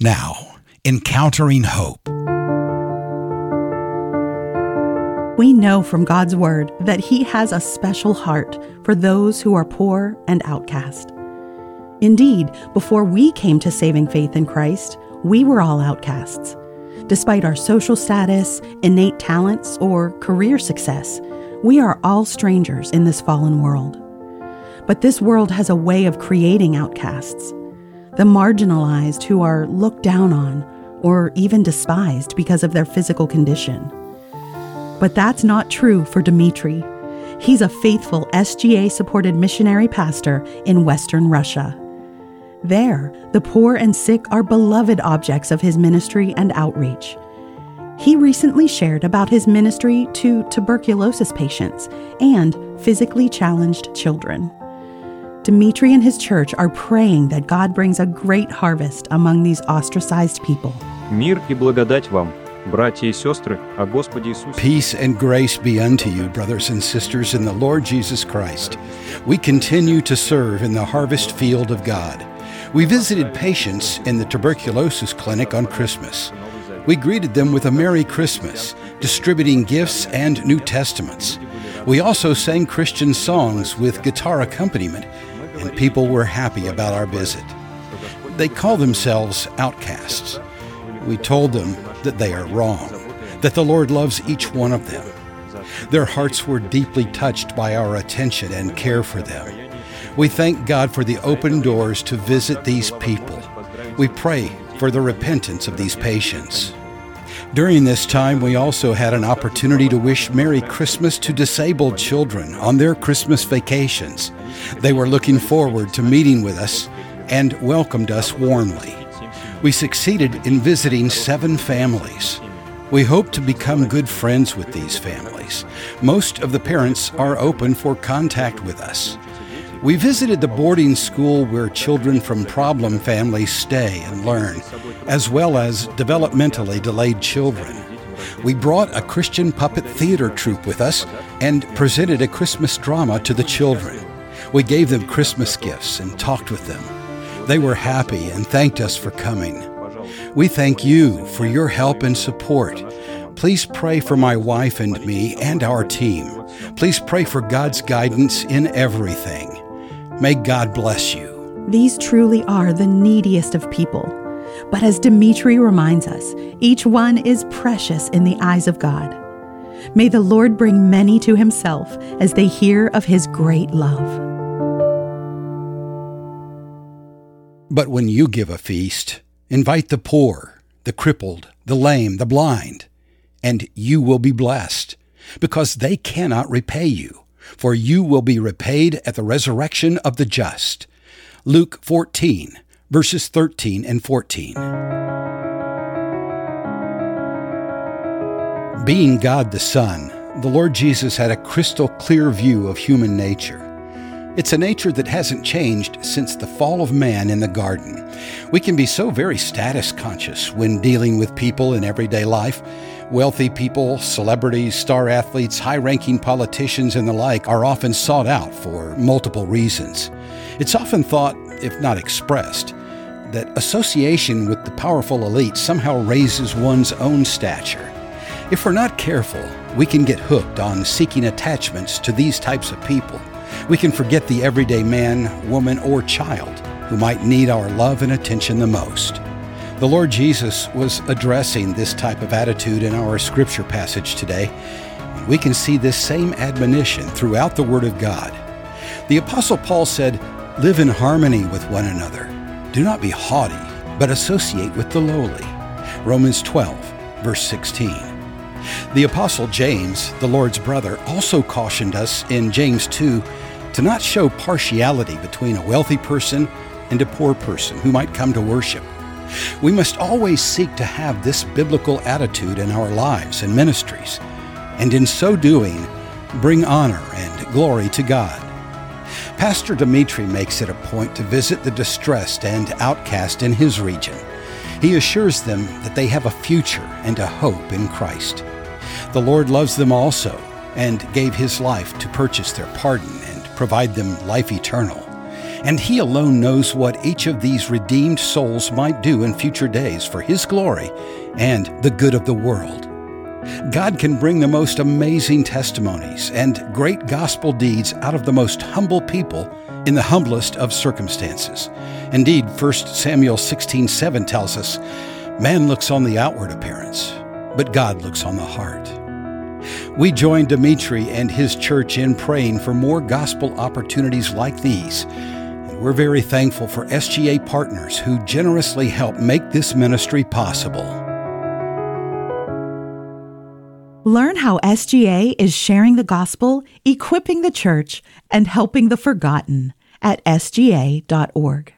Now, Encountering Hope. We know from God's Word that He has a special heart for those who are poor and outcast. Indeed, before we came to saving faith in Christ, we were all outcasts. Despite our social status, innate talents, or career success, we are all strangers in this fallen world. But this world has a way of creating outcasts the marginalized who are looked down on or even despised because of their physical condition. But that's not true for Dmitri. He's a faithful SGA supported missionary pastor in Western Russia. There, the poor and sick are beloved objects of his ministry and outreach. He recently shared about his ministry to tuberculosis patients and physically challenged children. Dmitri and his church are praying that God brings a great harvest among these ostracized people. Peace and grace be unto you, brothers and sisters, in the Lord Jesus Christ. We continue to serve in the harvest field of God. We visited patients in the tuberculosis clinic on Christmas. We greeted them with a Merry Christmas, distributing gifts and New Testaments. We also sang Christian songs with guitar accompaniment and people were happy about our visit. They call themselves outcasts. We told them that they are wrong, that the Lord loves each one of them. Their hearts were deeply touched by our attention and care for them. We thank God for the open doors to visit these people. We pray for the repentance of these patients. During this time, we also had an opportunity to wish Merry Christmas to disabled children on their Christmas vacations. They were looking forward to meeting with us and welcomed us warmly. We succeeded in visiting seven families. We hope to become good friends with these families. Most of the parents are open for contact with us. We visited the boarding school where children from problem families stay and learn, as well as developmentally delayed children. We brought a Christian puppet theater troupe with us and presented a Christmas drama to the children. We gave them Christmas gifts and talked with them. They were happy and thanked us for coming. We thank you for your help and support. Please pray for my wife and me and our team. Please pray for God's guidance in everything. May God bless you. These truly are the neediest of people. But as Dmitri reminds us, each one is precious in the eyes of God. May the Lord bring many to himself as they hear of his great love. But when you give a feast, invite the poor, the crippled, the lame, the blind, and you will be blessed, because they cannot repay you for you will be repaid at the resurrection of the just. Luke 14, verses 13 and 14. Being God the Son, the Lord Jesus had a crystal clear view of human nature. It's a nature that hasn't changed since the fall of man in the garden. We can be so very status conscious when dealing with people in everyday life. Wealthy people, celebrities, star athletes, high ranking politicians, and the like are often sought out for multiple reasons. It's often thought, if not expressed, that association with the powerful elite somehow raises one's own stature. If we're not careful, we can get hooked on seeking attachments to these types of people we can forget the everyday man, woman, or child who might need our love and attention the most. The Lord Jesus was addressing this type of attitude in our scripture passage today. We can see this same admonition throughout the Word of God. The Apostle Paul said, Live in harmony with one another. Do not be haughty, but associate with the lowly. Romans 12, verse 16. The Apostle James, the Lord's brother, also cautioned us in James 2 to not show partiality between a wealthy person and a poor person who might come to worship. We must always seek to have this biblical attitude in our lives and ministries, and in so doing, bring honor and glory to God. Pastor Dmitri makes it a point to visit the distressed and outcast in his region. He assures them that they have a future and a hope in Christ. The Lord loves them also and gave his life to purchase their pardon and provide them life eternal. and He alone knows what each of these redeemed souls might do in future days for His glory and the good of the world. God can bring the most amazing testimonies and great gospel deeds out of the most humble people in the humblest of circumstances. Indeed, 1 Samuel 16:7 tells us, "Man looks on the outward appearance, but God looks on the heart." We join Dmitri and his church in praying for more gospel opportunities like these. And we're very thankful for SGA partners who generously help make this ministry possible. Learn how SGA is sharing the gospel, equipping the church, and helping the forgotten at sga.org.